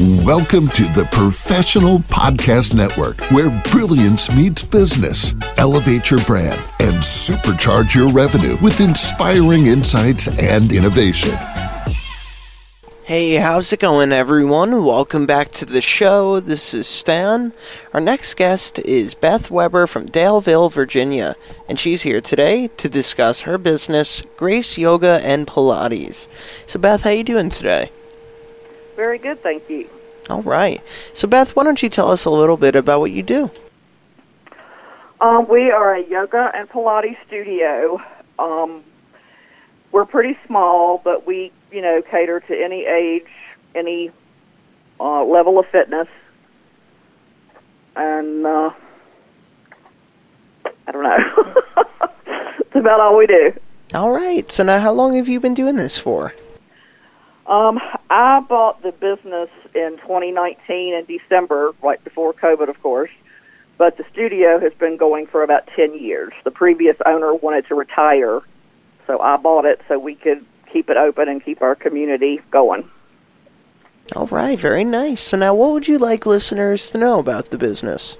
Welcome to the Professional Podcast Network, where brilliance meets business. Elevate your brand and supercharge your revenue with inspiring insights and innovation. Hey, how's it going, everyone? Welcome back to the show. This is Stan. Our next guest is Beth Weber from Daleville, Virginia, and she's here today to discuss her business, Grace Yoga and Pilates. So, Beth, how you doing today? Very good, thank you. All right. So, Beth, why don't you tell us a little bit about what you do? Um, we are a yoga and Pilates studio. Um, we're pretty small, but we, you know, cater to any age, any uh, level of fitness, and uh, I don't know. That's about all we do. All right. So, now how long have you been doing this for? Um, I bought the business in 2019 in December, right before COVID, of course. But the studio has been going for about 10 years. The previous owner wanted to retire, so I bought it so we could keep it open and keep our community going. All right, very nice. So now what would you like listeners to know about the business?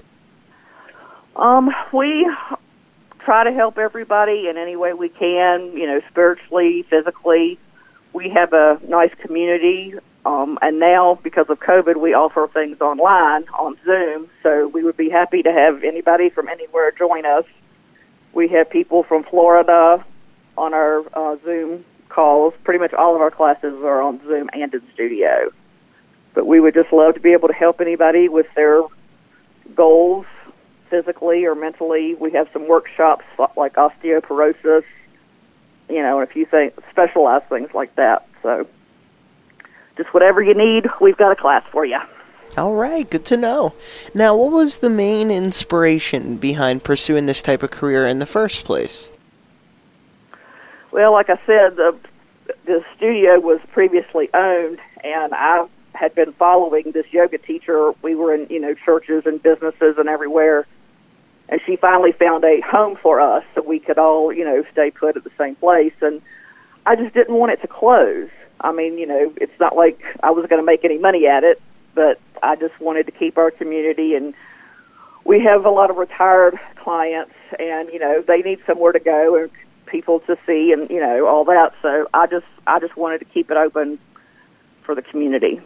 Um, we try to help everybody in any way we can, you know, spiritually, physically. We have a nice community, um, and now because of COVID, we offer things online on Zoom. So we would be happy to have anybody from anywhere join us. We have people from Florida on our uh, Zoom calls. Pretty much all of our classes are on Zoom and in studio. But we would just love to be able to help anybody with their goals physically or mentally. We have some workshops like osteoporosis, you know, and a few things, specialized things like that. So just whatever you need, we've got a class for you. All right, good to know. Now, what was the main inspiration behind pursuing this type of career in the first place? Well, like I said, the the studio was previously owned, and I had been following this yoga teacher. We were in you know churches and businesses and everywhere, and she finally found a home for us so we could all you know stay put at the same place. And I just didn't want it to close. I mean, you know, it's not like I was going to make any money at it, but I just wanted to keep our community and we have a lot of retired clients and you know they need somewhere to go and people to see and you know all that so i just i just wanted to keep it open for the community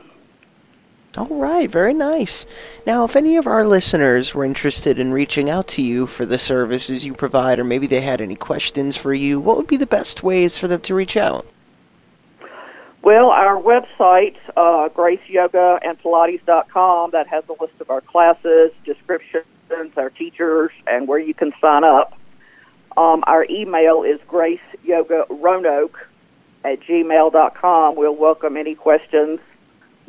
all right very nice now if any of our listeners were interested in reaching out to you for the services you provide or maybe they had any questions for you what would be the best ways for them to reach out well, our website, uh, graceyogaandpilates.com, that has a list of our classes, descriptions, our teachers, and where you can sign up. Um, our email is graceyogaroanoke at gmail.com. We'll welcome any questions.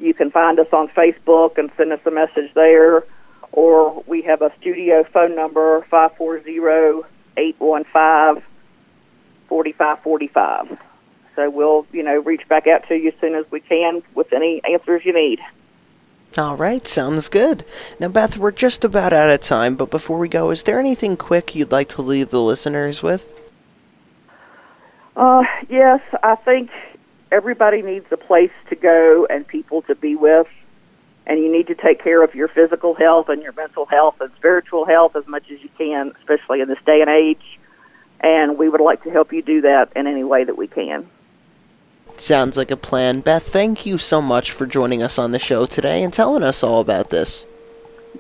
You can find us on Facebook and send us a message there, or we have a studio phone number, 540 815 4545. So we'll, you know, reach back out to you as soon as we can with any answers you need. All right, sounds good. Now, Beth, we're just about out of time, but before we go, is there anything quick you'd like to leave the listeners with? Uh, yes, I think everybody needs a place to go and people to be with, and you need to take care of your physical health and your mental health and spiritual health as much as you can, especially in this day and age. And we would like to help you do that in any way that we can. Sounds like a plan. Beth, thank you so much for joining us on the show today and telling us all about this.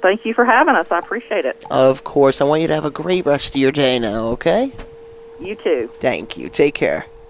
Thank you for having us. I appreciate it. Of course. I want you to have a great rest of your day now, okay? You too. Thank you. Take care.